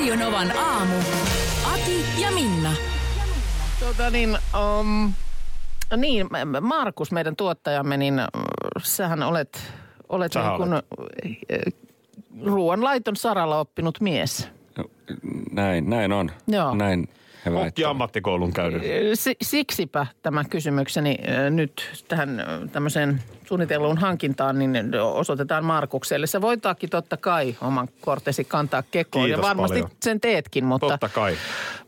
Radionovan aamu. Ati ja Minna. Tota niin, um, niin, Markus, meidän tuottajamme, niin äh, sähän olet, olet Sähän niin kuin, äh, ruoanlaiton saralla oppinut mies. Näin, näin on. Joo. Näin Kokki väittävät. ammattikoulun käynyt. Si- siksipä tämä kysymykseni nyt tähän äh, tämmöiseen suunnitelluun hankintaan, niin osoitetaan Markukselle. Sä voitaakin totta kai oman kortesi kantaa kekoon. Kiitos ja varmasti paljon. sen teetkin, mutta, Totta kai.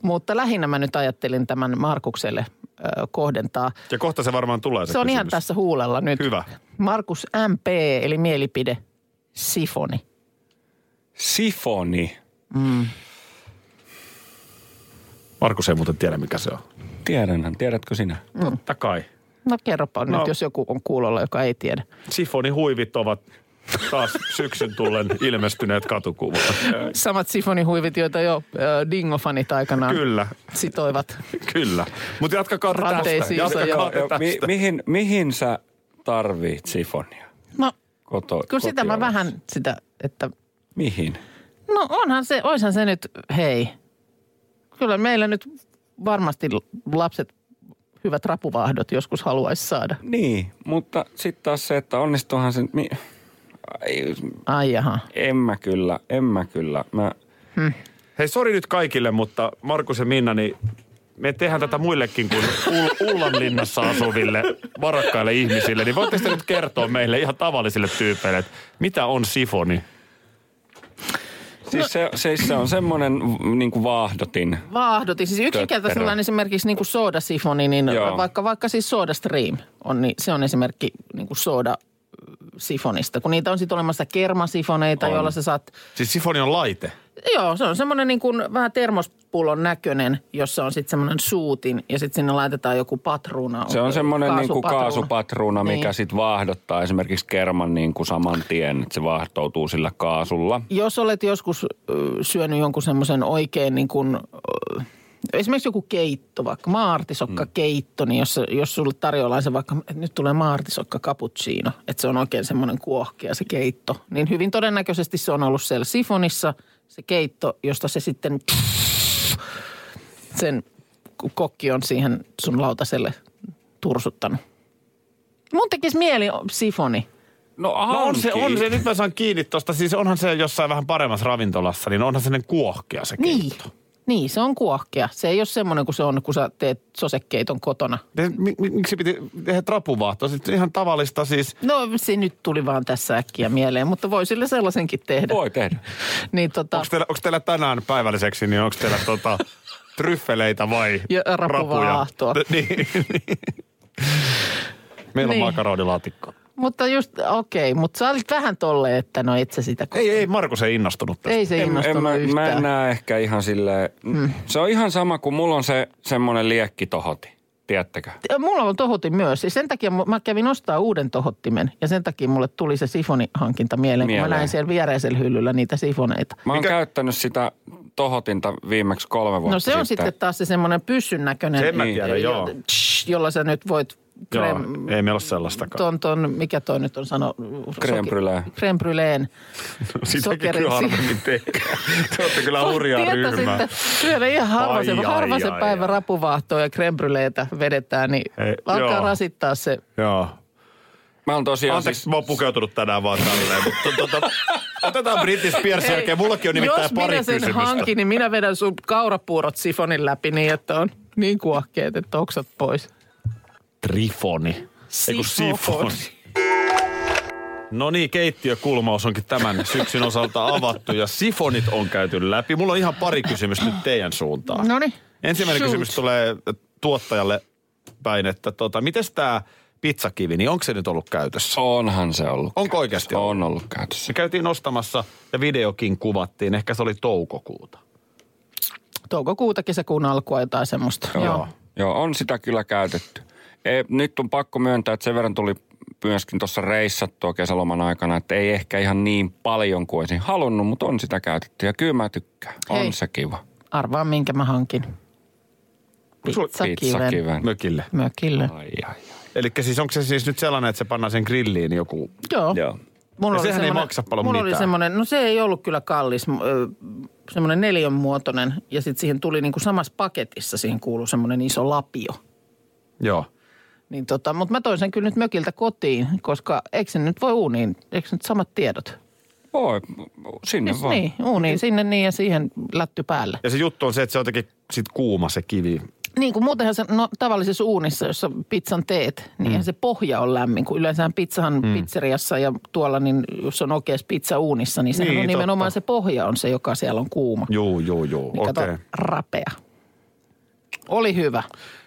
mutta lähinnä mä nyt ajattelin tämän Markukselle kohdentaa. Ja kohta se varmaan tulee se Se on ihan kysymys. tässä huulella nyt. Hyvä. Markus MP, eli mielipide, sifoni. Sifoni. Markus ei muuten tiedä, mikä se on. Tiedänhän, tiedätkö sinä? Totta kai. No kerropa No. nyt, jos joku on kuulolla, joka ei tiedä. Sifonihuivit ovat taas syksyn tullen ilmestyneet katukuvat. Samat sifonihuivit, joita jo äh, dingofanit aikanaan Kyllä, sitoivat. kyllä. Mutta jatkakaa tästä. Jatkakaa ja- tästä. Mi- mihin, mihin sä tarvit sifonia? No, Koto, kun sitä mä vähän sitä, että Mihin? no onhan se, oishan se nyt, hei. Kyllä meillä nyt varmasti lapset hyvät rapuvahdot joskus haluaisi saada. Niin, mutta sitten taas se, että onnistuuhan se... Mi- Ai, Ai jaha. en mä kyllä, en mä kyllä. Mä, Hei, sori nyt kaikille, mutta Markus ja Minna, niin me tehdään tätä muillekin kuin Ull- Ullanlinnassa asuville varakkaille ihmisille. Niin voitteko te nyt kertoa meille ihan tavallisille tyypeille, että mitä on sifoni? Siis se, se, se on semmoinen niin kuin vaahdotin. Vaahdotin. Siis yksinkertaisella esimerkiksi niin kuin soodasifoni, niin Joo. vaikka, vaikka siis Soda Stream on, niin se on esimerkki niin kuin soda sifonista. Kun niitä on sitten olemassa kermasifoneita, On. joilla sä saat... Siis sifoni on laite. Joo, se on semmoinen niin kuin vähän termospullon näköinen, jossa on sitten semmoinen suutin ja sitten sinne laitetaan joku patruuna. Se on semmoinen niin kuin kaasupatruuna. mikä Niin. sitten vaahdottaa esimerkiksi kerman niin kuin saman tien, että se vaahtoutuu sillä kaasulla. Jos olet joskus syönyt jonkun semmoisen oikein niin kuin, esimerkiksi joku keitto, vaikka maartisokka keitto, niin jos, jos sulle tarjoillaan se vaikka, että nyt tulee maartisokka cappuccino, että se on oikein semmoinen kuohkea se keitto, niin hyvin todennäköisesti se on ollut siellä sifonissa se keitto, josta se sitten sen kokki on siihen sun lautaselle tursuttanut. Mun tekisi mieli sifoni. No, No on se, on se, nyt mä saan kiinni tosta. Siis onhan se jossain vähän paremmassa ravintolassa, niin onhan sellainen kuohkea se Niin. keitto. Niin, se on kuohkea. Se ei ole semmoinen kuin se on, kun sä teet sosekeiton kotona. Miksi piti tehdä trapuvaahtoa? Sitten ihan tavallista siis. No se nyt tuli vaan tässä äkkiä mieleen, mutta voi sille sellaisenkin tehdä. Voi tehdä. Niin tota, Onko teillä, onko teillä tänään päivälliseksi, niin onko teillä tota, tryffeleitä vai Ja rapuvaahtoa. rapuja? niin, niin. Meillä on Niin. makaronilaatikko. Mutta just, okei, mutta sä olit vähän tolleen, että no et sä sitä. Ei, ei, Markus ei innostunut tästä. ei se En, en, innostunut mä, mä yhtään. en näe ehkä ihan silleen, mm. se on ihan sama kuin mulla on se semmoinen liekkitohoti, tiedättekö? Mulla on tohotin myös. Ja sen takia mä kävin ostaa uuden tohottimen. Ja sen takia mulle tuli se sifonihankinta mieleen, kun mä Mieleen. näin siellä viereisellä hyllyllä niitä sifoneita. Mä oon Mikä- käyttänyt sitä tohotinta viimeksi kolme vuotta No se on sitten taas se semmoinen pyssyn näköinen. Sen mä Niin. tiedän, joo. Tsh, Jolla sä nyt voit joo. krem, Ei meillä ole sellaistakaan. ton, ton, mikä toi nyt on sano? Brûlée. Crème brûléen. Sitäkin kyllä harvemmin tehdään. Te olette kyllä hurjaa ryhmää. Syödä ihan harva se, Ai, ai, harva se ai, päivä ai. rapuvaahtoa ja crème brûléetä vedetään, niin Hei, alkaa joo. rasittaa se. Joo. Mä oon tosiaan Anteeksi, siis, mä oon pukeutunut tänään vaan tälleen, mutta tota, otetaan British Spearsin jälkeen. Mullakin on nimittäin Jos pari minä sen kysymystä. hankin, niin minä vedän sun kaurapuurot sifonin läpi niin, että on niin kuohkeet, että oksat pois. Trifoni. Ei kun Sifoni. No niin, keittiökulmaus onkin tämän syksyn osalta avattu ja sifonit on käyty läpi. Mulla on ihan pari kysymystä nyt teidän suuntaan. No niin. Ensimmäinen Shoot. kysymys tulee tuottajalle päin, että tota, miten tämä pizzakivi, niin onko se nyt ollut käytössä? Onhan se ollut. Onko oikeasti ollut? On ollut käytössä. Se käytiin ostamassa ja videokin kuvattiin. Ehkä se oli toukokuuta. Toukokuuta, kesäkuun alkua jotain semmoista. Joo. Joo. Joo, on sitä kyllä käytetty. Ei, nyt on pakko myöntää, että sen verran tuli myöskin tuossa reissattua kesäloman aikana, että ei ehkä ihan niin paljon kuin olisin halunnut, mutta on sitä käytetty. Ja kyllä mä tykkään. On Hei. se kiva. Arvaa, minkä mä hankin. Pizzakiven Pizzakiven. Mökille. mökille. Ai, ai, ai. Eli siis onko se siis nyt sellainen, että se pannaan sen grilliin joku... Joo. Joo. Mulla Ja oli sehän ei semmonen- maksa paljon mulla oli mitään. semmoinen, no se ei ollut kyllä kallis, semmoinen neljön muotoinen ja sitten siihen tuli niinku samassa paketissa, siihen kuuluu semmoinen iso lapio. Joo. Niin tota, mutta mä toin sen kyllä nyt mökiltä kotiin, koska eikö se nyt voi uuniin, eikö se nyt samat tiedot? Voi, sinne Siis vaan. niin, uuniin sinne niin ja siihen lätty päälle. Ja se juttu on se, että se on jotenkin sit kuuma se kivi. Niin kuin muutenhan se, no tavallisessa uunissa, jossa pizzan teet, niin mm. se pohja on lämmin. Kun yleensä pizzahan mm. pizzeriassa ja tuolla, niin jos on oikeassa pizza uunissa, niin sehän Niin, on nimenomaan totta. se pohja on se, joka siellä on kuuma. Juu, juu, juu. Niin Okei. kato, rapea. Oli hyvä,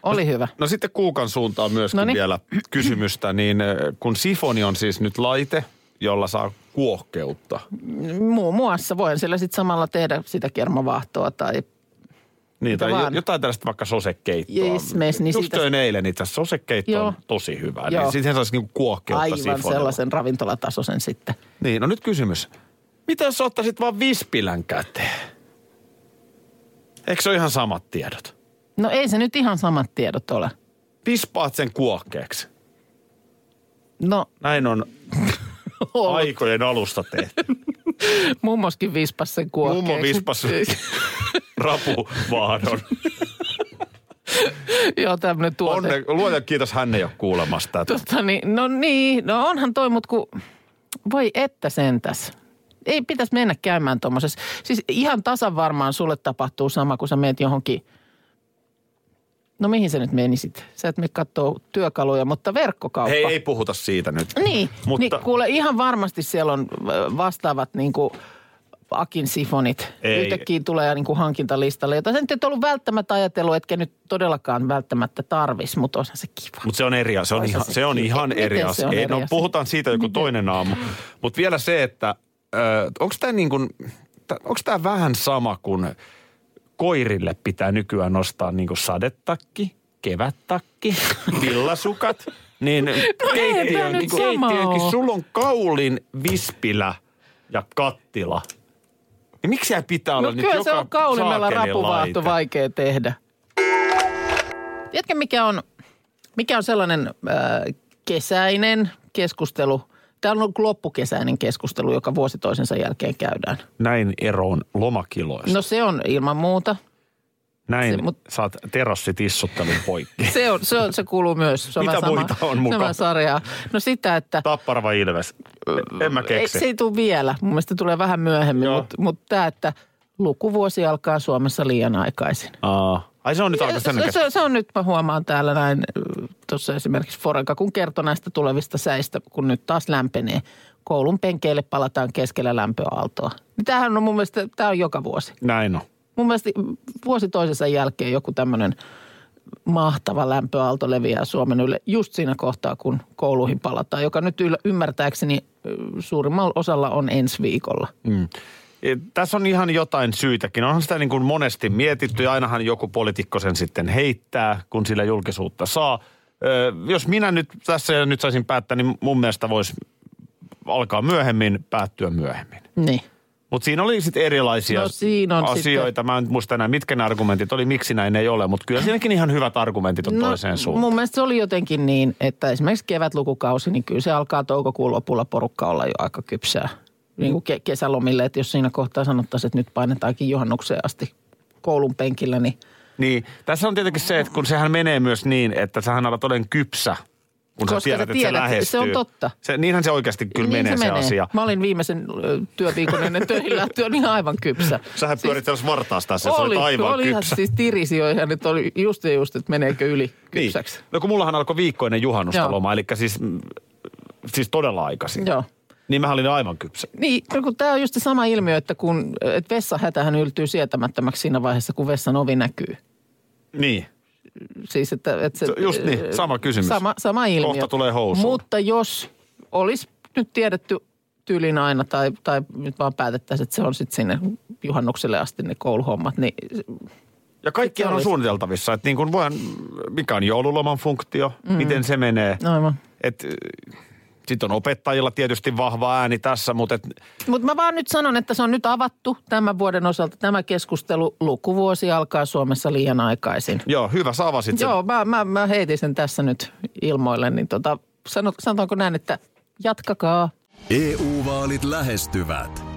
oli hyvä. No sitten Kuukan suuntaan myöskin Noniin. vielä kysymystä, niin äh, kun sifoni on siis nyt laite, jolla saa kuohkeutta. Muun muassa voin siellä sitten samalla tehdä sitä kermavaahtoa tai Niin, tai vaan. jotain tällaista vaikka sosekeittoa. Yes, mes, niin Just siitä- eilen itse asiassa sosekeitto Joo. on tosi hyvä. Joo. Niin siihen saisi niinku kuohkeutta aivan sifonilla. sellaisen ravintolatasoisen sitten. Niin, no nyt kysymys. Mitä jos ottaisit vaan vispilän käteen? Eikö se ole ihan samat tiedot? No ei se nyt ihan samat tiedot ole. Vispaat sen kuohkeeksi. No Näin on ollut. aikojen alusta tehty. mummoskin vispas sen kuohkeeksi. Mummo vispas rapuvaadon. Joo, tämmöinen tuote. Onne, luojan kiitos, hän ei ole kuulemassa tätä. Tota, niin, no niin, no onhan toi, mutta kun, voi että sentäs. Ei pitäisi mennä käymään tuommoisessa. Siis ihan tasan varmaan sulle tapahtuu sama, kun sä meet johonkin, no mihin sä nyt menisit? Sä et mene kattoo työkaluja, mutta verkkokauppa. Hei, ei puhuta siitä nyt. Niin, Mutta- niin kuule ihan varmasti siellä on vastaavat niin kuin Akin sifonit. Ei. Yhtäkkiä tulee niin kuin hankintalistalle, jota sä nyt et ollut välttämättä ajatellut, etkä nyt todellakaan välttämättä tarvis, mutta onhan se kiva. Mutta se on eri asia. Se on Oishan ihan, se se on kiva. ihan Miten eri se asia. on Ei, no, puhutaan siitä joku toinen aamu. Mutta vielä se, että onko tämä niin kuin, onko tämä vähän sama kuin koirille pitää nykyään nostaa niin kuin sadetakki, kevättakki, villasukat. Niin keittiön, nyt niin sulla on kaulin, vispilä ja kattila. Niin miksi ei pitää olla No nyt kyllä joka se on saakelin rapuvaahto vaikea tehdä. Tiedätkö mikä on, mikä on sellainen äh, kesäinen keskustelu? Tämä on ollut loppukesäinen keskustelu, joka vuosi toisensa jälkeen käydään. Näin eroon lomakiloista. No se on ilman muuta. Näin se- mut- saat terassitissuttelun poikki. Se, on, se, on, se kuuluu myös. Se on Mitä sama, muita on mukana? Sama sarjaa. No sitä, että Tappara vai Ilves? En mä ei, keksi. se ei tule vielä. Mun mielestä tulee vähän myöhemmin, mutta mut tämä, että lukuvuosi alkaa Suomessa liian aikaisin. Aa. Ai se on nyt aika Se, sen se, se on nyt, mä huomaan täällä näin, tuossa esimerkiksi Forenka, kun kertoi näistä tulevista säistä, kun nyt taas lämpenee. Koulun penkeille palataan keskellä lämpöaaltoa. Niin Tämähän on mun mielestä, tämä on joka vuosi. Näin on. Mun mielestä vuosi toisensa jälkeen joku tämmöinen mahtava lämpöaalto leviää Suomen ylle just siinä kohtaa, kun kouluihin palataan, joka nyt ymmärtääkseni suurimmalla osalla on ensi viikolla. E, Tässä on ihan jotain syytäkin. Onhan sitä niin kuin monesti mietitty ja ainahan joku poliitikko sen sitten heittää, kun sillä julkisuutta saa. Jos minä nyt tässä nyt saisin päättää, niin mun mielestä voisi alkaa myöhemmin, päättyä myöhemmin. Niin. Mutta siinä oli sitten erilaisia No siinä on asioita. Mä en muista enää, mitkä ne argumentit oli, miksi näin ei ole. Mutta kyllä siinäkin ihan hyvät argumentit on toiseen suuntaan. No, Mun mielestä se oli jotenkin niin, että esimerkiksi kevätlukukausi, niin kyllä se alkaa toukokuun lopulla porukka olla jo aika kypsää. Niin kuin ke- kesälomille, että jos siinä kohtaa sanottaisiin, että nyt painetaankin juhannukseen asti koulun penkillä, niin Niin, tässä on tietenkin se, että kun sehän menee myös niin, että sähän alat olen kypsä, kun Koska sä tiedät, sä että se tiedät, lähestyy. se on totta. Se, niinhän se oikeasti kyllä niin menee se, asia. Mä olin viimeisen työviikon ennen töihin lähtöä niin aivan kypsä. Sähän pyörit siis, vartaas tässä, se oli, oli aivan oli ihan kypsä. siis tirisi jo ihan, että oli just ja just, että meneekö yli kypsäksi. Niin. No kun mullahan alkoi viikkoinen juhannusta Joo. loma, eli siis, mm, siis todella aikaisin. Joo. Niin mä olin aivan kypsä. Niin, kun tämä on just sama ilmiö, että kun että vessahätähän yltyy sietämättömäksi siinä vaiheessa, kun vessan ovi näkyy. Niin. Siis, että, että se, Just niin, sama kysymys. Sama, sama ilmiö. Kohta tulee housuun. Mutta jos olisi nyt tiedetty tyylin aina tai, tai nyt vaan päätettäisiin, että se on sitten sinne juhannukselle asti ne kouluhommat, niin Ja kaikki on suunniteltavissa, että niin kuin voidaan, mikä on joululoman funktio, mm. miten se menee. aivan. Sitten on opettajilla tietysti vahva ääni tässä, mutta et, Mutta mä vaan nyt sanon, että se on nyt avattu tämän vuoden osalta. Tämä keskustelu, lukuvuosi alkaa Suomessa liian aikaisin. joo, hyvä, sä avasit sen. Joo, mä, mä, mä heitin sen tässä nyt ilmoille, niin tota, sanot, sanotaanko näin, että jatkakaa. EU-vaalit lähestyvät.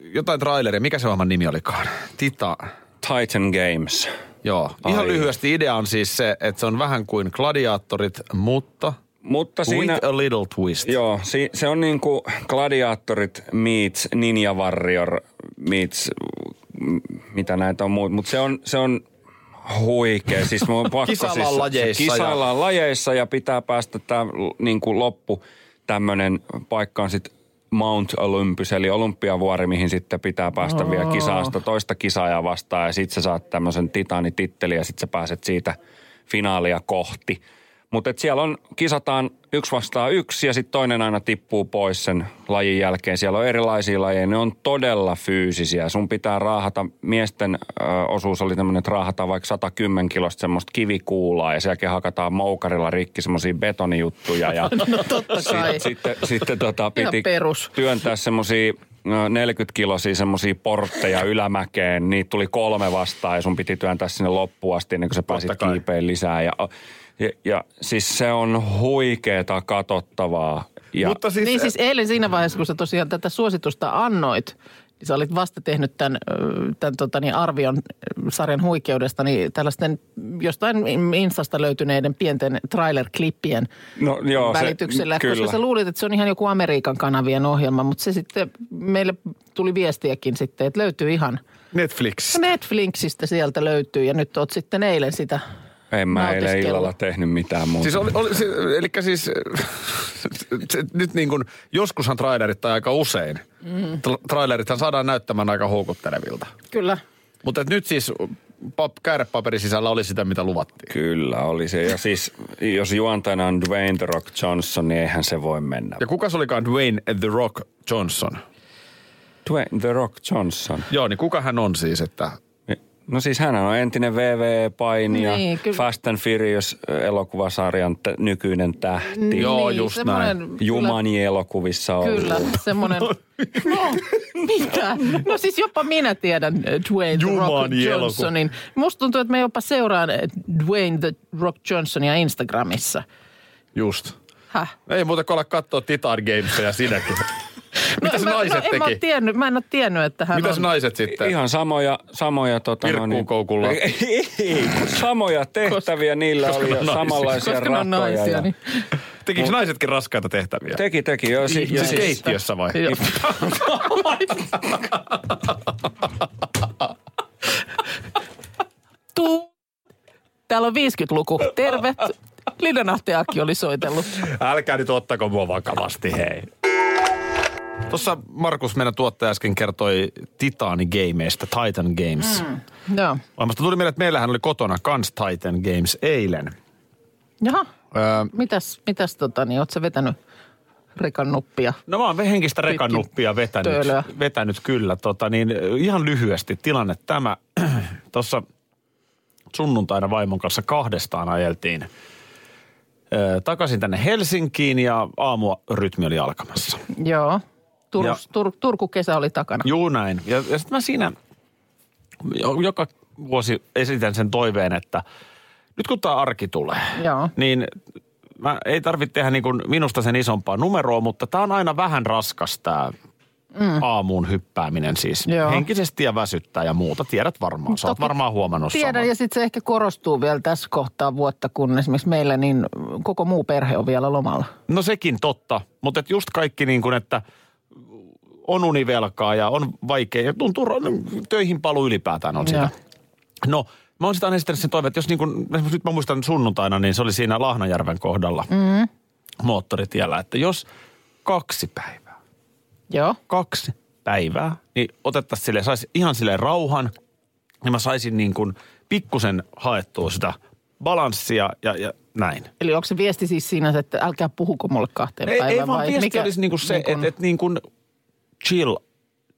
jotain traileria. Mikä se ohjelman nimi olikaan? Tita. Titan Games. Joo. Ihan Ai. lyhyesti idea on siis se, että se on vähän kuin gladiaattorit, mutta Mutta siinä... with a little twist. Joo, si, se on niin kuin Gladiatorit meets Ninja Warrior meets m- mitä näitä on muut. Mutta se on, se on huikea. Siis mun pakko Kisaillaan siis, lajeissa ja- Kisaillaan lajeissa ja pitää päästä tämä niin kuin loppu tämmöinen paikka on sitten Mount Olympus, eli olympiavuori, mihin sitten pitää päästä vielä kisaasta toista kisaajaa vastaan. Ja sitten sä saat tämmöisen titaanitittelin ja sitten sä pääset siitä finaalia kohti. Mutta siellä on, kisataan yksi vastaan yksi ja sitten toinen aina tippuu pois sen lajin jälkeen. Siellä on erilaisia lajeja, ne on todella fyysisiä. Sun pitää raahata, miesten ö, osuus oli tämmöinen, että raahataan vaikka 110 kilosta semmoista kivikuulaa ja sen jälkeen hakataan moukarilla rikki semmoisia betonijuttuja. Ja No totta kai. sitten, sitten tota, Ihan piti perus. työntää semmoisia 40 kilosia semmoisia portteja ylämäkeen. Niitä tuli kolme vastaan ja sun piti työntää sinne loppuun asti ennen kuin sä pääsit kiipeen lisää. Ja, ja, ja siis se on huikeeta katsottavaa. Ja, Mutta siis, Niin siis eilen siinä vaiheessa, kun sä tosiaan tätä suositusta annoit, niin sä olit vasta tehnyt tämän, tämän tota, niin arvion sarjan huikeudesta, niin tällaisten jostain Instasta löytyneiden pienten trailer-klippien no, joo, välityksellä. Se, koska kyllä. sä luulit, että se on ihan joku Amerikan kanavien ohjelma, mutta se sitten, meille tuli viestiäkin sitten, että löytyy ihan Netflix. Netflixistä sieltä löytyy ja nyt oot sitten eilen sitä En mä eilen illalla tehnyt mitään muuta. Siis oli, oli se, eli siis se, nyt niin kuin, joskushan trailerit tai aika usein, mm. trailerithan saadaan näyttämään aika houkuttelevilta. Kyllä. Mutta nyt siis pap, käärepaperin sisällä oli sitä, mitä luvattiin. Kyllä oli se. Ja siis jos juontajana on Dwayne The Rock Johnson, niin eihän se voi mennä. Ja kuka se olikaan Dwayne The Rock Johnson? Dwayne The Rock Johnson. Joo, niin kuka hän on siis, että No siis hän on entinen VV-painija, Niin, kyllä. Fast and Furious-elokuvasarjan t- nykyinen tähti. Joo, just semmoinen- näin. kyllä- Jumani-elokuvissa on Kyllä, semmoinen... No, mitä? No siis jopa minä tiedän eh, Dwayne The Rock. Johnsonin. Musta tuntuu, että me jopa seuraan eh, Dwayne The Rock Johnsonia Instagramissa. just. Häh? Ei muuta kuin olla katsoa Titan Gamesia sinäkin. Mitä se mä, naiset no, en mä, teki? tiennyt, mä en ole tiennyt, että hän Mitäs on... naiset sitten? Ihan samoja, samoja tota, no, Virkkuun koukulla. ei, ei, samoja tehtäviä niillä koska oli ne ja on naisia. samanlaisia Koska ne on ratoja. naisia, ja, niin... Tekikö naisetkin raskaita tehtäviä? Teki, teki. Jo, si, ja Siis siis, keittiössä vai? Joo. Tuu. Täällä on 50-luku. Terve. Linda Nahti Aki oli soitellut. Älkää nyt ottako mua vakavasti, hei. Tuossa Markus, meidän tuottaja äsken kertoi Titani Gameista, Titan Games. Mm. Joo. Musta tuli mieleen, että meillähän oli kotona kans Titan Games eilen. Jaha. Öö, Mitäs, mitäs tota, niin oot sä vetänyt rekan nuppia? No mä oon henkistä rekanuppia vetänyt, töölöä. vetänyt kyllä. Tota, niin, ihan lyhyesti tilanne tämä. Tuossa sunnuntaina vaimon kanssa kahdestaan ajeltiin ö, takaisin tänne Helsinkiin ja aamua rytmi oli alkamassa. Joo. Tur, Ja- Tur, Turku kesä oli takana. Juu näin. Ja, ja sitten mä siinä jo- joka vuosi esitän sen toiveen, että nyt kun tämä arki tulee, Joo. niin mä ei tarvitse tehdä niin kuin minusta sen isompaa numeroa, mutta tämä on aina vähän raskas tämä mm. aamuun hyppääminen siis. Joo. Henkisesti ja väsyttää ja muuta. Tiedät varmaan. Sä oot varmaan huomannut Tiedän, saman. ja sitten se ehkä korostuu vielä tässä kohtaa vuotta, kun esimerkiksi meillä niin koko muu perhe on vielä lomalla. No sekin totta, mutta et just kaikki niin kuin, että on univelkaa ja on vaikea ja tuntuu, töihin paluu ylipäätään on sitä. Joo. No, mä oon sitä aina esittänyt sen toiveen, että jos niin kuin, nyt mä muistan sunnuntaina, niin se oli siinä Lahnajärven kohdalla mm. moottoritiellä, että jos kaksi päivää, Joo. kaksi päivää, niin otettaisiin sille, saisi ihan sille rauhan, niin mä saisin niin kuin pikkusen haettua sitä balanssia ja, ja näin. Eli onko se viesti siis siinä, että älkää puhuko mulle kahteen Ei, päivään ei vaan vai viesti mikä? olisi niinku se, niin kun- että et niinku chill,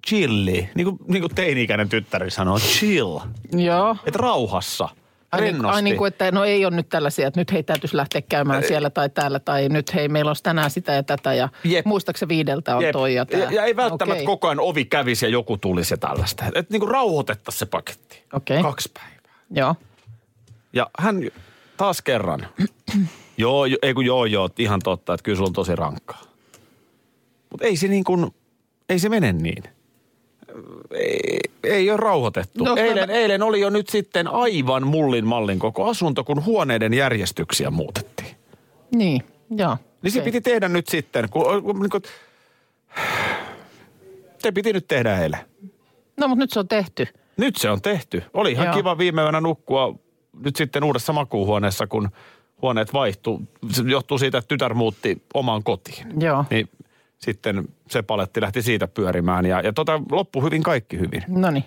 chilli, niin kuin, niin kuin teini-ikäinen tyttäri sanoo, chill. Joo. Että rauhassa, Ai niin, rennosti. ai niin kuin, että no ei ole nyt tällaisia, että nyt hei täytyisi lähteä käymään siellä tai täällä tai nyt hei meillä olisi tänään sitä ja tätä ja Jep. muistaakseni viideltä on Jep. toi ja tämä. ja, ja ei välttämättä Okei. koko ajan ovi kävisi ja joku tulisi ja tällaista. Että niinku rauhoitettaisiin se paketti. Okei. Kaksi päivää. Joo. Ja hän taas kerran. joo, jo, ei kun joo, joo, ihan totta, että kyllä sulla on tosi rankkaa. Mutta ei se niin kuin, ei se mene niin. Ei, ei ole rauhoitettu. No, No, mä- eilen, eilen oli jo nyt sitten aivan mullin mallin koko asunto, kun huoneiden järjestyksiä muutettiin. Niin, joo. Niin se piti tehdä nyt sitten, kun, kun niin kuin, se piti nyt tehdä eilen. No mutta nyt se on tehty. Nyt se on tehty. Oli ihan Joo. kiva viime yönä nukkua nyt sitten uudessa makuuhuoneessa, kun huoneet vaihtuu. Se johtuu siitä, että tytär muutti omaan kotiin. Joo. Niin sitten se paletti lähti siitä pyörimään ja, ja tota, loppu hyvin kaikki hyvin. No niin.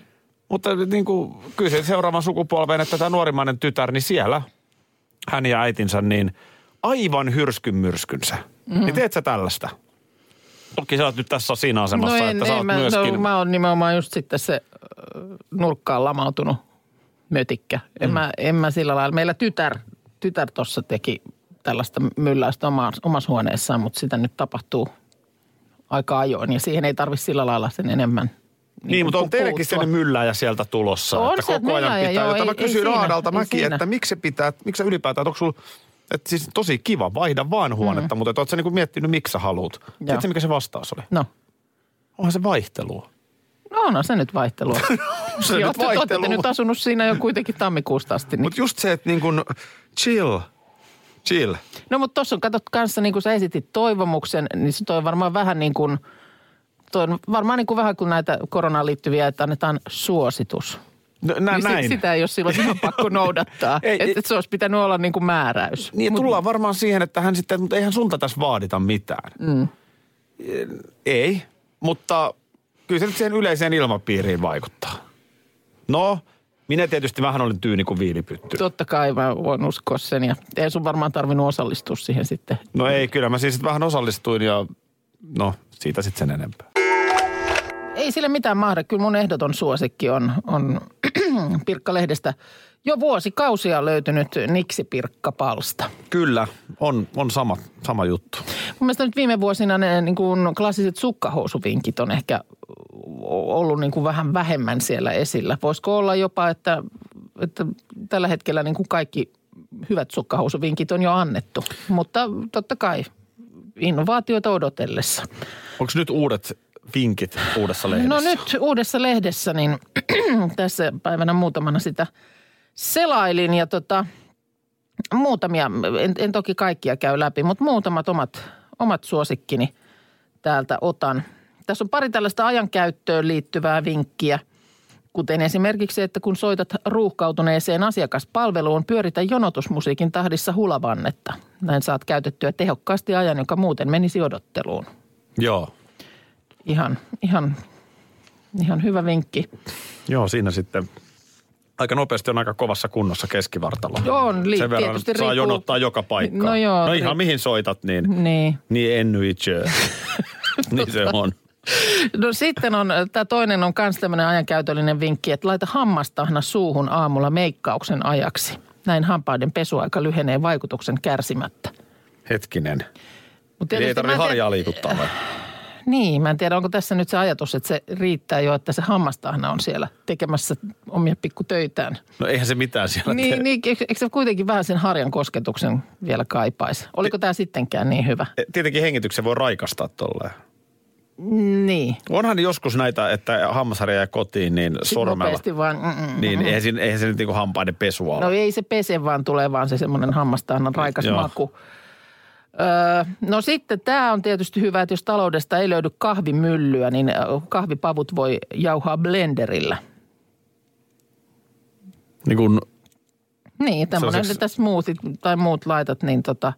Mutta niin kuin, kyllä se seuraavan sukupolven, että tämä nuorimmainen tytär, niin siellä hän ja äitinsä, niin aivan hyrskyn myrskynsä. Mm. Niin teet sä tällaista? Toki sä oot nyt tässä siinä asemassa, no en, että sä en, oot mä, myöskin... no, mä oon nimenomaan just sitten se nurkkaan lamautunut mötikkä. En, Mm. mä, en mä sillä lailla. Meillä tytär, tytär tuossa teki tällaista mylläystä omassa huoneessaan, mutta sitä nyt tapahtuu aika ajoin. Ja siihen ei tarvitse sillä lailla sen enemmän Niin, niin mutta on teillekin sellainen mylläjä sieltä tulossa. On että koko ajan pitää. joo, jota mä ei- ei kysyin Aadalta mäkin, siinä. että miksi se pitää, miksi ylipäätään, että onko sulla, että siis tosi kiva, vaihda vaan huonetta, mm. mutta oot sä niinku miettinyt, miksi sä haluut. Tiedätkö, mikä se vastaus oli? No. Onhan se vaihtelua. No onhan se nyt vaihtelua. Se Joo, nyt vaihtelua. nyt asunut siinä jo kuitenkin tammikuusta asti. Niin. Mutta just se, että niin kuin chill, chill. No mutta tuossa on, katsot kanssa, niin kuin sä esitit toivomuksen, niin se toi varmaan vähän niin kuin, toi on varmaan niin kuin vähän kuin näitä koronaan liittyviä, että annetaan suositus. No, nä, niin näin. Sitä ei ole silloin ihan pakko noudattaa. Ei, että et se olisi pitänyt olla niin kuin määräys. Niin ja tullaan varmaan siihen, että hän sitten, mutta eihän sulta tässä vaadita mitään. Mm. Ei, mutta kyllä se nyt siihen yleiseen ilmapiiriin vaikuttaa. No, minä tietysti vähän olin tyyni kuin viilipytty. Totta kai mä voin uskoa sen ja ei sun varmaan tarvinnut osallistua siihen sitten. No ei, kyllä mä siis vähän osallistuin ja no siitä sitten sen enempää. Ei sille mitään mahda. Kyllä mun ehdoton suosikki on, on Pirkka-lehdestä jo vuosikausia löytynyt Niksi Pirkka-palsta. Kyllä, on, on sama, sama juttu. Mun mielestä nyt viime vuosina ne niin kuin klassiset sukkahousuvinkit on ehkä ollut niin kuin vähän vähemmän siellä esillä. Voisiko olla jopa, että, että tällä hetkellä niin kuin kaikki hyvät sukkahousuvinkit on jo annettu. Mutta totta kai innovaatioita odotellessa. Onko nyt uudet vinkit uudessa lehdessä? No nyt uudessa lehdessä, niin tässä päivänä muutamana sitä selailin ja tota, muutamia, en, en toki kaikkia käy läpi, mutta muutamat omat, omat suosikkini täältä otan. Tässä on pari tällaista ajankäyttöön liittyvää vinkkiä, kuten esimerkiksi että kun soitat ruuhkautuneeseen asiakaspalveluun, pyöritä jonotusmusiikin tahdissa hulavannetta. Näin saat käytettyä tehokkaasti ajan, joka muuten menisi odotteluun. Joo. Ihan, ihan, ihan hyvä vinkki. Joo, siinä sitten aika nopeasti on aika kovassa kunnossa keskivartalo. On, li- Sen verran tietysti saa riippuu- jonottaa joka paikkaan. No joo, no ihan ri- mihin soitat, niin, Niin. niin ennyitse. niin se on. No sitten on, tämä toinen on myös tämmöinen ajankäytöllinen vinkki, että laita hammastahna suuhun aamulla meikkauksen ajaksi. Näin hampaiden pesuaika lyhenee vaikutuksen kärsimättä. Hetkinen. Mut ei tarvitse en harjaa liikuttaa vai? Niin, mä en tiedä, onko tässä nyt se ajatus, että se riittää jo, että se hammastahna on siellä tekemässä omia pikkutöitään. No eihän se mitään siellä tee. Niin, niin, eikö eikö se kuitenkin vähän sen harjan kosketuksen vielä kaipaisi? Oliko tämä sittenkään niin hyvä? Tietenkin hengityksen voi raikastaa tolleen. Niin. Onhan niin joskus näitä, että hammasharja jää kotiin, niin Sitten sormella. vaan, mm, mm, Niin, mm. eihän, siinä, eihän se nyt niinku hampaiden pesua ole. No ei se pese, vaan tulee vaan se semmoinen hammastahnan raikas Joo. maku. Öö, no sitten tämä on tietysti hyvä, että jos taloudesta ei löydy kahvimyllyä, niin kahvipavut voi jauhaa blenderillä. Niin kun, Niin, tämmöinen, Sellaiseksi- että smoothit tai muut laitat, niin tota,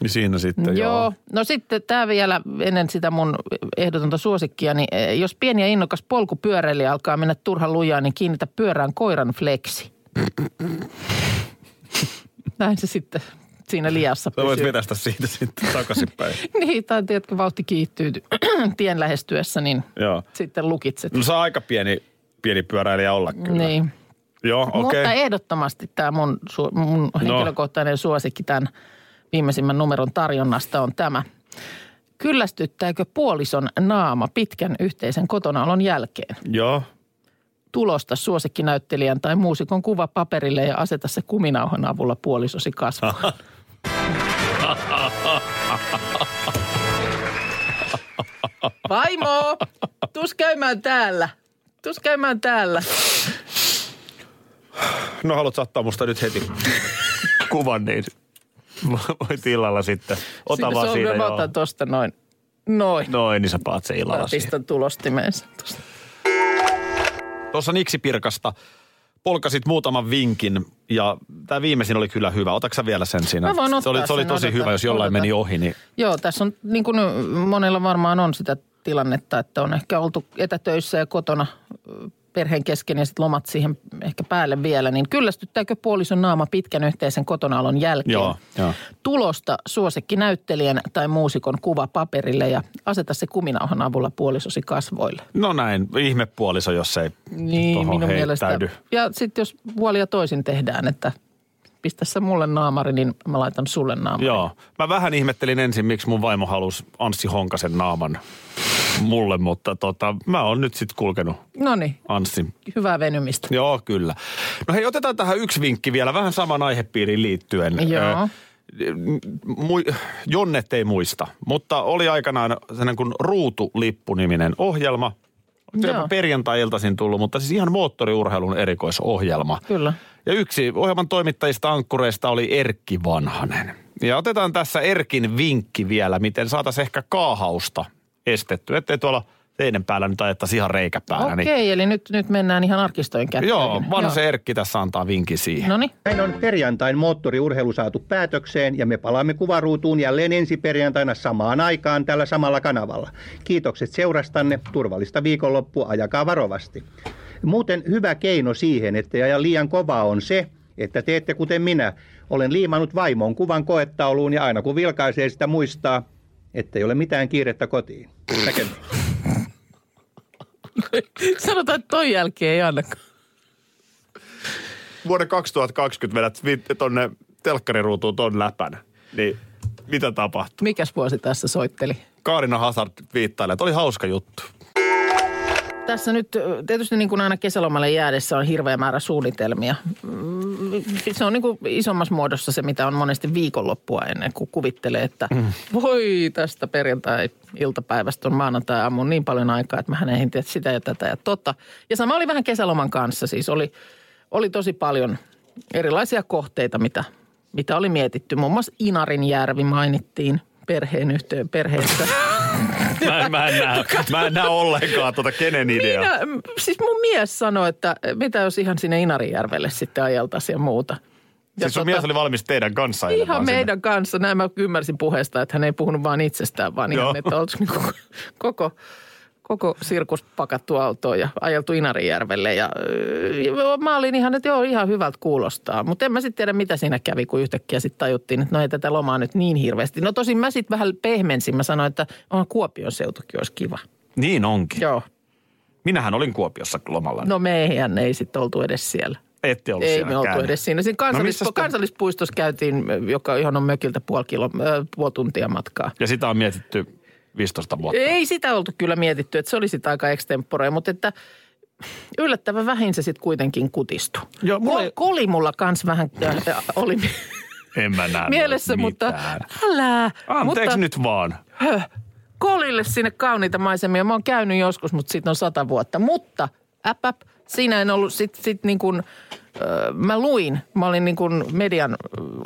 niin siinä sitten Joo. joo. No sitten tämä vielä ennen sitä mun ehdotonta suosikkia, niin eh, jos pieni ja innokas polkupyöräilijä alkaa mennä turhan lujaa, niin kiinnitä pyörään koiran fleksi. Näin se sitten siinä liassa Sä voit pysyy. vetästä siitä sitten takaisinpäin. Niin, tai tiedätkö, vauhti kiihtyy tien lähestyessä, niin Joo. sitten lukitset. No saa aika pieni, pieni pyöräilijä olla kyllä. Niin. Joo, okei. Mutta Okay. ehdottomasti tämä mun, mun henkilökohtainen suosikki tämän viimeisimmän numeron tarjonnasta on tämä. Kyllästyttääkö puolison naama pitkän yhteisen kotonaolon jälkeen? Joo. Tulosta suosikkinäyttelijän tai muusikon kuva paperille ja aseta se kuminauhan avulla puolisosi kasvoon. Vaimo, tus käymään täällä. Tus käymään täällä. No haluat ottaa musta nyt heti kuvan, niin voit illalla sitten. Ota Siinä vaan mä joo. otan tosta noin. Noin. Noin, niin sä paat se illalla Mä pistän tulostimeensa tosta. Tuossa Niksi-pirkasta polkasit muutaman vinkin ja tämä viimeisin oli kyllä hyvä. Otatko vielä sen siinä? Mä voin se oli, ottaa se oli tosi odotan, hyvä, jos jollain odotan. meni ohi. Niin Joo, tässä on niin kuin monella varmaan on sitä tilannetta, että on ehkä oltu etätöissä ja kotona perheen kesken ja sitten lomat siihen ehkä päälle vielä, niin kyllästyttääkö puolison naama pitkän yhteisen kotonaolon jälkeen? Joo, joo. Tulosta suosikkinäyttelijän tai muusikon kuva paperille ja aseta se kuminauhan avulla puolisosi kasvoille. no näin, ihmepuoliso, jos ei Niin, minun mielestä. heittäydy. Ja sitten jos puolia toisin tehdään, että pistä sä mulle naamari, niin mä laitan sulle naamari. Joo. Mä vähän ihmettelin ensin, miksi mun vaimo halusi Anssi Honkasen naaman mulle, mutta tota, mä oon nyt sitten kulkenut No niin, Anssin. hyvää venymistä. Joo, kyllä. No hei, otetaan tähän yksi vinkki vielä, vähän saman aihepiiriin liittyen. Joo. Ö, mu- Jonnet ei muista, mutta oli aikanaan sellainen kuin Ruutulippu-niminen ohjelma. Se perjantai-iltaisin tullut, mutta siis ihan moottoriurheilun erikoisohjelma. Kyllä. Ja yksi ohjelman toimittajista ankkureista oli Erkki Vanhanen. Ja otetaan tässä Erkin vinkki vielä, miten saataisiin ehkä kaahausta estetty. Ettei tuolla teidän päällä nyt ajettaisi ihan reikä päällä. Okei, eli nyt, nyt mennään ihan arkistojen kättöihin. Joo, vanha se Erkki tässä antaa vinkin siihen. No niin, Näin on perjantain moottoriurheilu saatu päätökseen ja me palaamme kuvaruutuun jälleen ensi perjantaina samaan aikaan tällä samalla kanavalla. Kiitokset seurastanne, turvallista viikonloppua, ajakaa varovasti. Muuten hyvä keino siihen, ettei aja liian kovaa on se, että teette kuten minä. Olen liimannut vaimon kuvan koettauluun ja aina kun vilkaisee sitä muistaa, ettei ole mitään kiirettä kotiin. Näkemiin. sanotaan, että toi jälkeen ei ainakaan. Vuoden 2020 vedät tonne telkkariruutuun ton läpän. Niin mitä tapahtui? Mikäs vuosi tässä soitteli? Kaarina Hazard viittailee, että oli hauska juttu. Tässä nyt tietysti niin kuin aina kesälomalle jäädessä on hirveä määrä suunnitelmia. Mm, Se on niin kuin isommassa muodossa se, mitä on monesti viikonloppua ennen, kun kuvittelee, että mm. voi tästä perjantai-iltapäivästä on maanantai-aamuun niin paljon aikaa, että mä ehdin tehdä sitä ja tätä ja tota. Ja sama oli vähän kesäloman kanssa siis. Oli, oli tosi paljon erilaisia kohteita, mitä, mitä oli mietitty. Muun muassa Inarinjärvi mainittiin perheen yhteen, perheessä. Mä en, mä en, näe, mä en näe ollenkaan tuota kenen idea. Minä, siis mun mies sanoi, että mitä jos ihan sinne Inarijärvelle sitten ajeltaisiin ja muuta. Ja Siis sun tota, mies oli valmis teidän kanssa Ihan sinne. meidän kanssa. Näin mä ymmärsin puheesta, että hän ei puhunut vain itsestään, vaan Joo. ihan, että oltaisiin niin koko, koko koko sirkus pakattu autoon ja ajeltu Inarijärvelle. Ja, ö, mä olin ihan, että joo, ihan hyvältä kuulostaa. Mutta en mä sitten tiedä, mitä siinä kävi, kun yhtäkkiä sitten tajuttiin, että no ei tätä lomaa nyt niin hirveästi. No tosin mä sitten vähän pehmensin. Mä sanoin, että on Kuopion seutukin olisi kiva. Niin onkin. Joo. Minähän olin Kuopiossa lomalla. No meidän ei sitten oltu edes siellä. Ette ollut Ei siellä me oltu edes siinä. Siinä kansallis- No kansallispuistossa käytiin, joka ihan on mökiltä puoli, kilo, äh, puoli tuntia matkaa. Ja sitä on mietitty 15 vuotta. Ei sitä oltu kyllä mietitty, että se oli sitä aika extempore, mutta että yllättävän vähin se sitten kuitenkin kutistui. Joo, mulla Koli mulla kans vähän äh, oli En mä näe mielessä, mutta älä. Anteeksi mutta, nyt vaan. Kolille sinne kauniita maisemia. Mä oon käynyt joskus, mutta siitä on sata vuotta. Mutta äp, äp siinä en ollut sit, sit niin kuin, mä luin, mä olin niin kuin median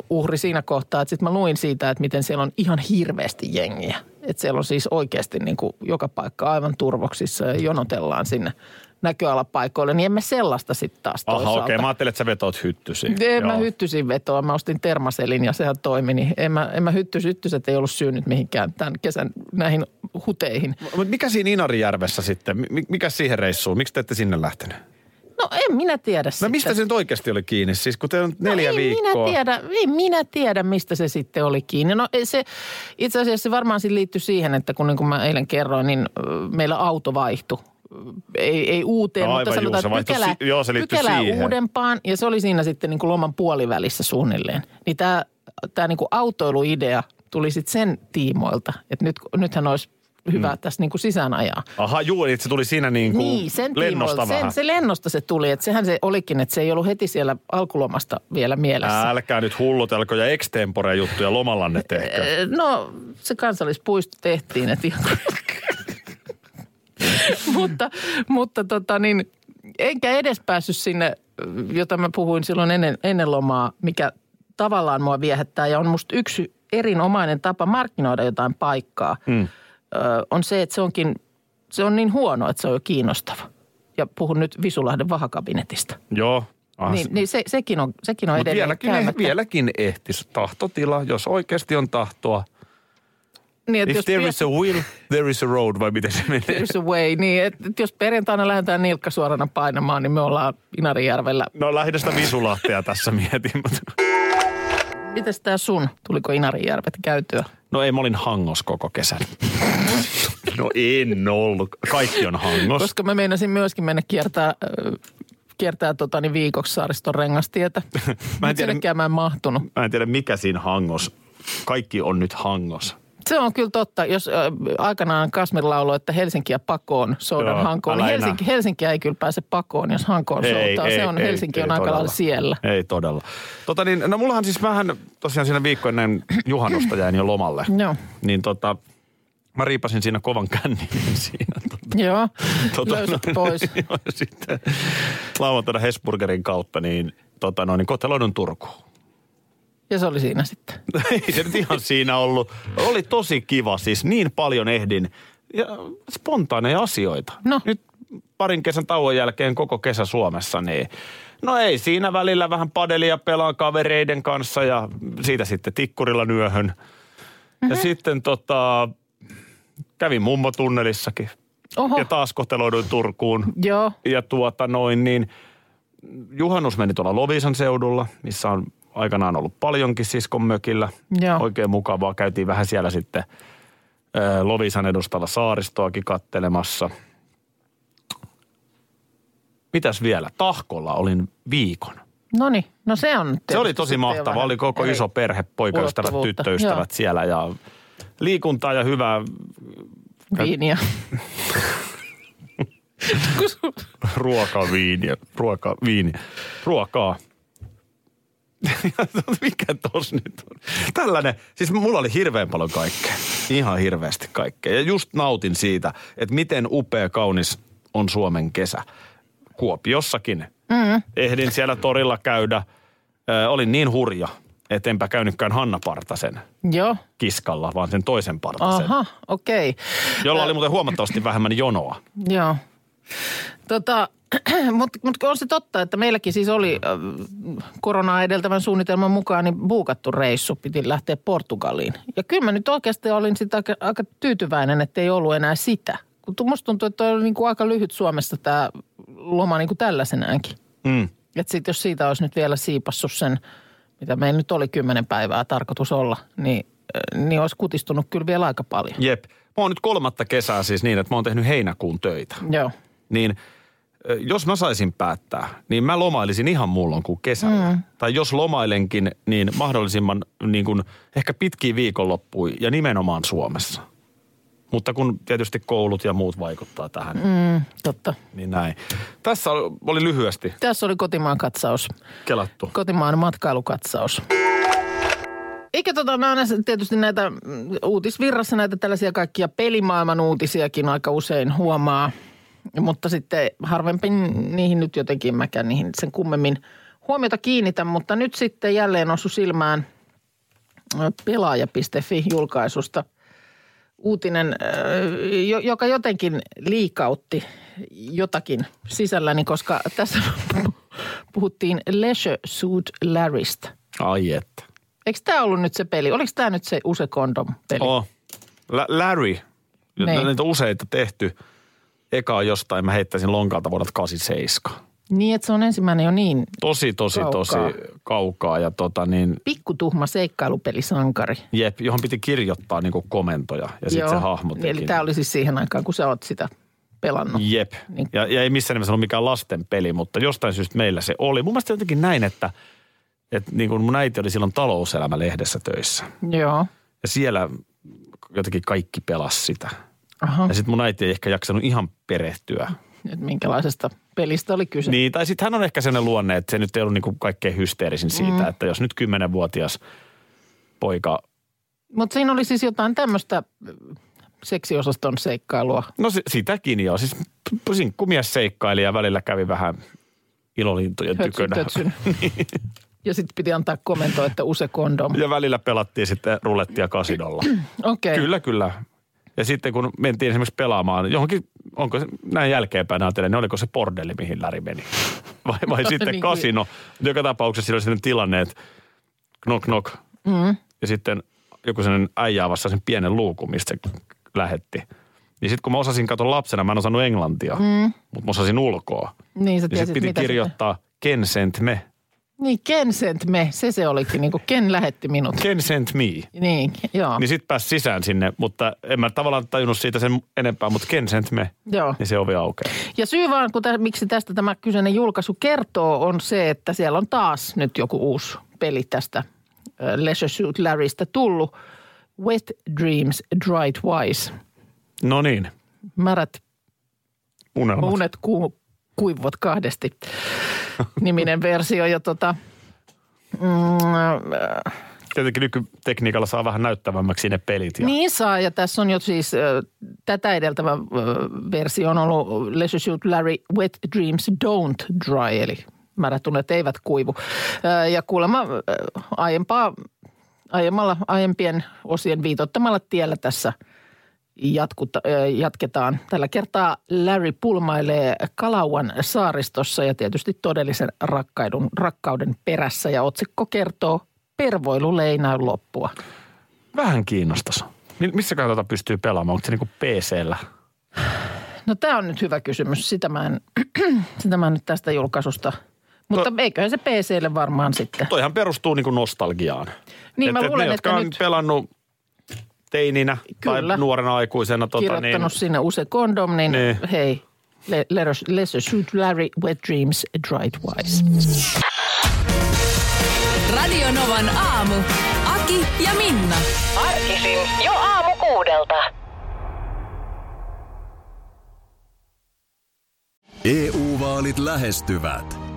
uhri siinä kohtaa, että sit mä luin siitä, että miten siellä on ihan hirveästi jengiä. Että siellä on siis oikeasti niin kuin joka paikka aivan turvoksissa ja jonotellaan sinne näköalapaikoille, niin emme sellaista sitten taas Aha, toisaalta. okei. Mä ajattelin, että sä vetoot hyttysiin. En mä Joo. hyttysin vetoa. Mä ostin termaselin ja sehän toimi. Niin en mä, en mä hyttys, hyttyset ei ollut syynyt mihinkään tämän kesän näihin huteihin. Mutta mikä siinä Inarijärvessä sitten? Mi- Mikä siihen reissuun? Miksi te ette sinne lähtenyt? No en minä tiedä No sitten. mistä se nyt oikeasti oli kiinni? Siis kun teillä on No neljä ei viikkoa. Minä tiedä, ei minä tiedä, mistä se sitten oli kiinni. No se, itse asiassa se varmaan liittyy siihen, että kun niin kuin mä eilen kerroin, niin meillä auto vaihtui. Ei, ei uuteen, No mutta juu, sanotaan, se että pykälää, si- joo, se siihen. uudempaan. Ja se oli siinä sitten niin kuin loman puolivälissä suunnilleen. Niin tämä, tämä niin kuin autoiluidea tuli sitten sen tiimoilta, että nyt, nythän olisi hyvä mm. tässä niin kuin sisään ajaa. Aha, juu, eli se tuli siinä niin kuin Niin, sen lennosta tiimoilta. vähän. Sen, se lennosta se tuli, että sehän se olikin, että se ei ollut heti siellä alkulomasta vielä mielessä. Älkää nyt hullutelko ja extempore juttuja lomallanne tehkö. No, se kansallispuisto tehtiin, että mutta, mutta tota niin, enkä edes päässyt sinne, jota mä puhuin silloin ennen, ennen lomaa, mikä tavallaan mua viehättää ja on musta yksi erinomainen tapa markkinoida jotain paikkaa, mm. Ö, on se, että se onkin, se on niin huono, että se on jo kiinnostava. Ja puhun nyt Visulahden vahakabinetista. Joo. Ah, Niin, niin se, sekin on, sekin on edelleen vieläkin, käymättä. vieläkin ehtis tahtotila, jos oikeasti on tahtoa. Niin, If jos there is a will, there is a road, vai miten se menee? There's a way, niin että et jos perjantaina lähdetään nilkka suorana painamaan, niin me ollaan Inarijärvellä. No lähinnä sitä Visulahtea tässä mietin. mutta- Mites tää sun? Tuliko Inarijärvet käytyä? No ei, mä olin hangos koko kesän. No en ollut. Kaikki on hangos. Koska mä meinasin myöskin mennä kiertää, äh, kiertää tota, niin viikoksi saariston rengastietä. Mä en Mä en tiedä- tiedä, mä en mahtunut. Mä en tiedä mikä siinä hangos. Kaikki on nyt hangos. Se on kyllä totta. Jos äh, aikanaan Kasmir lauloi, että Helsinkiä pakoon, soudan Joo, hankoon, niin Helsinki, Helsinkiä ei kyllä pääse pakoon, jos hankoon soutaa. Se on, Helsinki on aika todella. lailla siellä. Ei todella. Tota niin, no mullahan siis vähän tosiaan siinä viikko ennen juhannusta jäin jo lomalle. Joo. Niin tota, mä riipasin siinä kovan kännin siinä. Tota, Joo, tota, löysät pois. Joo, sitten lauantaina Hesburgerin kautta niin, tota, no, niin koteloidun Turkuun. Ja se oli siinä sitten. Ei se nyt ihan siinä ollut. Oli tosi kiva siis, niin paljon ehdin. Ja spontaaneja asioita. No. Nyt parin kesän tauon jälkeen koko kesä Suomessa, niin no ei siinä välillä vähän padelia pelaa kavereiden kanssa ja siitä sitten tikkurilla nyöhön. Mm-hmm. Ja sitten tota, kävin mummotunnelissakin Oho, ja taas koteloiduin Turkuun. joo. Ja tuota noin niin, juhannus meni tuolla Lovisan seudulla, missä on aikanaan ollut paljonkin siskon mökillä. Joo. Oikein mukavaa. Käytiin vähän siellä sitten ö, Lovisan edustalla saaristoakin kattelemassa. Mitäs vielä? Tahkolla olin viikon. No niin, no se on Se oli tosi sitten jo mahtava. vähän Oli koko eri iso perhe, poikaystävät, tyttöystävät Joo. siellä ja liikuntaa ja hyvää Viiniä. Kun sun- ruokaa, viiniä, ruokaa, viini, ruokaa. Mikä tos nyt on? Tällainen, siis mulla oli hirveän paljon kaikkea. Ihan hirveästi kaikkea. Ja just nautin siitä, että miten upea, kaunis on Suomen kesä. Kuopiossakin. Mm. Ehdin siellä torilla käydä. Ö, olin niin hurja, että enpä käynytkään Hanna Partasen Joo, kiskalla, vaan sen toisen Partasen. aha, okei. Jolla oli muuten huomattavasti vähemmän jonoa. Joo. Tota, mutta mut on se totta, että meilläkin siis oli äh, koronaa edeltävän suunnitelman mukaan niin buukattu reissu. Piti lähteä Portugaliin. Ja kyllä mä nyt oikeasti olin sitä aika, aika tyytyväinen, että ei ollut enää sitä. Kun musta tuntuu, että on niin kuin aika lyhyt Suomessa tämä loma niin kuin tällaisenaankin. Mm. Että sitten jos siitä olisi nyt vielä siipassut sen, mitä meillä nyt oli kymmenen päivää tarkoitus olla, niin, äh, niin olisi kutistunut kyllä vielä aika paljon. Jep. Mä oon nyt kolmatta kesää siis niin, että mä oon tehnyt heinäkuun töitä. Joo. Niin jos mä saisin päättää, niin mä lomailisin ihan mullon kuin kesällä. Mm. Tai jos lomailenkin, niin mahdollisimman niin kuin, ehkä pitkiä viikonloppuja ja nimenomaan Suomessa. Mutta kun tietysti koulut ja muut vaikuttaa tähän, mm. Mm, totta. niin näin. Tässä oli, oli lyhyesti Tässä oli kotimaan katsaus. kelattu. Kotimaan matkailukatsaus. Eikä tota, mä aina tietysti näitä mm, uutisvirrassa näitä tällaisia kaikkia pelimaailman uutisiakin aika usein huomaa. Mutta sitten harvempi niihin nyt jotenkin mäkään niihin sen kummemmin huomiota kiinnitän. Mutta nyt sitten jälleen osu silmään pelaaja.fi-julkaisusta uutinen, joka jotenkin liikautti jotakin sisälläni, koska tässä puhuttiin Leisure Suit Larrystä. Ai että. Eikö tämä ollut nyt se peli? Oliko tämä nyt se Use Condom peli? Oh. Lä- Larry. Niin. Niitä on useita tehty. Eka on jostain, mä heittäisin lonkalta vuodelta 87. Niin, että se on ensimmäinen jo niin Tosi, tosi, Kaukaa. tosi kaukaa. Ja tota niin, pikkutuhma seikkailupelissankari. jep, johon piti kirjoittaa niinku komentoja. Ja sitten se hahmo teki. Eli tämä oli siis siihen aikaan, kun sä oot sitä pelannut. Jep. Niin. Ja, ja ei missään nimessä ollut mikään lasten peli, mutta jostain syystä meillä se oli. Mun mielestä jotenkin näin, että, että niin kuin mun äiti oli silloin talouselämä-lehdessä töissä. Joo. Ja siellä jotenkin kaikki pelas sitä. Aha, Ja sitten mun äiti ei ehkä jaksanut ihan perehtyä. että minkälaisesta pelistä oli kyse. Niin, tai sitten hän on ehkä sellainen luonne, että se nyt ei ollut niin kuin kaikkein hysteerisin siitä, mm. että jos nyt kymmenenvuotias poika, Mutta siinä oli siis jotain tämmöistä seksiosaston seikkailua. no si- sitäkin jo, siis sinkkumies seikkaili ja välillä kävi vähän ilolintujen Hötsyn, tykönä. tötsyn. Ja sitten piti antaa komento, että use kondom. Ja välillä pelattiin sitten rulettia kasinolla. Okei. Kyllä, kyllä. Ja sitten kun mentiin esimerkiksi pelaamaan johonkin, onko se näin jälkeenpäin ajatellen, niin oliko se bordelli, mihin Läri meni? Vai, vai sitten Niin kasino. Joka tapauksessa siinä oli sellainen tilanne, että knock knock. Mm. Ja sitten joku sellainen äijä avasi sen pienen luukun, mistä se lähetti. Niin sitten kun mä osasin katsoa lapsena, mä en osannut englantia, mm. mutta mä osasin ulkoa. Niin sä Niin sitten piti kirjoittaa Ken sent me. Niin, Ken sent me. Se se olikin, niin kuin Ken lähetti minut. Ken sent me. Niin, joo. Niin sitten pääsi sisään sinne, mutta en mä tavallaan tajunnut siitä sen enempää, mutta Ken sent me. Joo. Niin se ovi aukeaa. Ja syy vaan, kun tä, miksi tästä tämä kyseinen julkaisu kertoo, on se, että siellä on taas nyt joku uusi peli tästä Leisure Suit Larrystä tullut. Wet Dreams Dry Twice. No niin, Märät unelmat. unet ku, kuivuvat kahdesti niminen versio. Ja tota, mm, äh, Tietenkin nykytekniikalla saa vähän näyttävämmäksi ne pelit. Ja Niin saa, ja tässä on jo siis äh, tätä edeltävä äh, versio on ollut Leisure Suit Larry Wet Dreams Don't Dry, eli märätunet eivät kuivu. Äh, ja kuulemma äh, aiempaa, aiemmalla, aiempien osien viitottamalla tiellä tässä jatkuta, jatketaan. Tällä kertaa Larry pulmailee Kalauan saaristossa ja tietysti todellisen rakkauden, rakkauden perässä. Ja otsikko kertoo Pervoilu leinaa loppua. Vähän kiinnostaisi. Mi- Missä tota pystyy pelaamaan? Onko se niinku PC-llä? No tämä on nyt hyvä kysymys. Sitä mä en, sitä mä en nyt tästä julkaisusta. Mutta To- eiköhän se PClle varmaan sitten. Toihan perustuu niinku nostalgiaan. Niin, mä Et- et luulen, ne, että jotka on nyt- pelannut teininä Kyllä. tai nuorena aikuisena. Tota, Kirjoittanut niin, sinne use kondom, niin, Niin. hei. Le- Letters- Lesser Suit Larry, Wet Dreams, Dry Twice. Radio Novan aamu. Aki ja Minna. Arkisin jo aamu kuudelta. EU-vaalit lähestyvät.